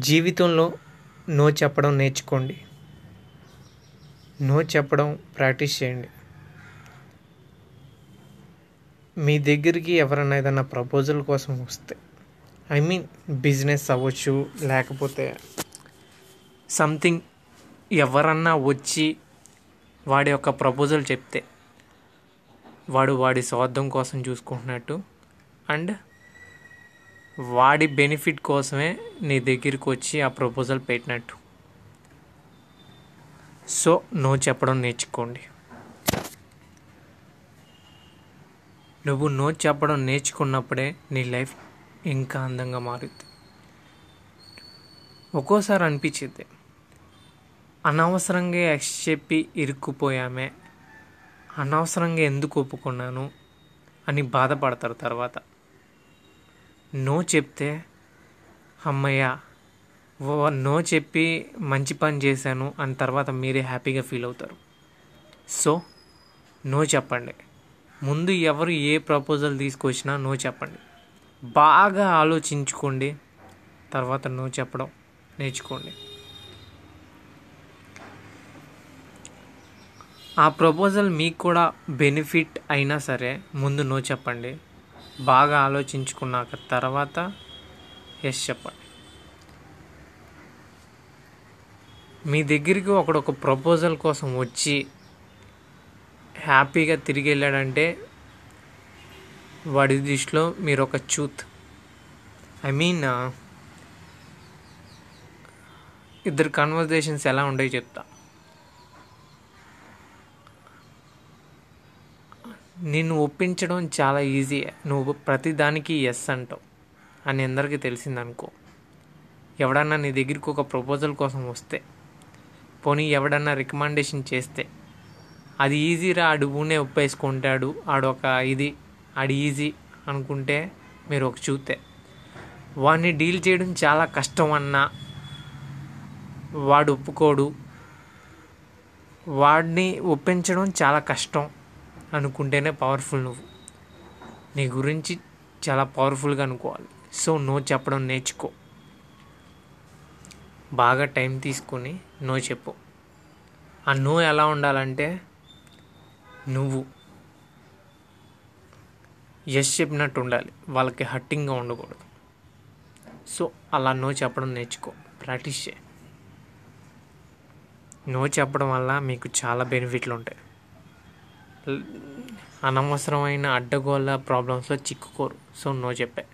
జీవితంలో నో చెప్పడం నేర్చుకోండి. నో చెప్పడం ప్రాక్టీస్ చేయండి. మీ దగ్గరికి ఎవరైనా ఏదైనా ప్రపోజల్ కోసం వస్తే ఐ మీన్ బిజినెస్ అవ్వచ్చు లేకపోతే సంథింగ్ ఎవరన్నా వచ్చి వాడి యొక్క ప్రపోజల్ చెప్తే వాడు వాడి స్వార్థం కోసం చూసుకుంటున్నట్టు అండ్ వాడి బెనిఫిట్ కోసమే నీ దగ్గరికి వచ్చి ఆ ప్రపోజల్ పెట్టినట్టు. సో నో చెప్పడం నేర్చుకోండి. నువ్వు నో చెప్పడం నేర్చుకున్నప్పుడే నీ లైఫ్ ఇంకా అందంగా మారుద్ది. ఒక్కోసారి అనిపించింది అనవసరంగా ఎక్స్ చెప్పి ఇరుక్కుపోయామే అనవసరంగా ఎందుకు ఒప్పుకున్నాను అని బాధపడతారు తర్వాత. నో చెప్తే అమ్మయ్య ఓ- నో చెప్పి మంచి పని చేశాను అని తర్వాత మీరే హ్యాపీగా ఫీల్ అవుతారు. సో నో చెప్పండి. ముందు ఎవరు ఏ ప్రపోజల్ తీసుకొచ్చినా నో చెప్పండి. బాగా ఆలోచించుకోండి తర్వాత నో చెప్పడం నేర్చుకోండి. ఆ ప్రపోజల్ మీకు కూడా బెనిఫిట్ అయినా సరే ముందు నో చెప్పండి. బాగా ఆలోచించుకున్నాక తర్వాత ఎస్ చెప్పండి మీ దగ్గరికి ఒకడు ఒక ప్రపోజల్ కోసం వచ్చి హ్యాపీగా తిరిగి వెళ్ళాడంటే వాడి దృష్టిలో మీరు ఒక చూత్. ఐ మీన్ ఇద్దరు కన్వర్జేషన్స్ ఎలా ఉంటాయో చెప్తా. నిన్ను ఒప్పించడం చాలా ఈజీ. నువ్వు ప్రతిదానికి ఎస్ అంటావు అని అందరికీ తెలిసిందనుకో. ఎవడన్నా నీ దగ్గరికి ఒక ప్రపోజల్ కోసం వస్తే పోనీ ఎవడన్నా రికమెండేషన్ చేస్తే అది ఈజీరా ఆడు ఊనే ఒప్పేసుకుంటాడు ఆడొక ఇది ఆడు ఈజీ అనుకుంటే మీరు ఒక చూస్తే వాడిని డీల్ చేయడం చాలా కష్టం అన్నా వాడు ఒప్పుకోడు. వాడిని ఒప్పించడం చాలా కష్టం. అనుకుంటేనే పవర్ఫుల్ నువ్వు. నీ గురించి చాలా పవర్ఫుల్గా అనుకోవాలి. సో నో చెప్పడం నేర్చుకో. బాగా టైం తీసుకొని నో చెప్పు. ఆ నో ఎలా ఉండాలంటే నువ్వు ఎస్ చెప్పినట్టు ఉండాలి. వాళ్ళకి హట్టింగ్గా ఉండకూడదు. సో అలా నో చెప్పడం నేర్చుకో. ప్రాక్టీస్ చేయి. నో చెప్పడం వల్ల మీకు చాలా బెనిఫిట్లు ఉంటాయి. అనవసరమైన అడ్డగోళ్ళ ప్రాబ్లమ్స్లో చిక్కుకోరు. సో నో చెప్పే.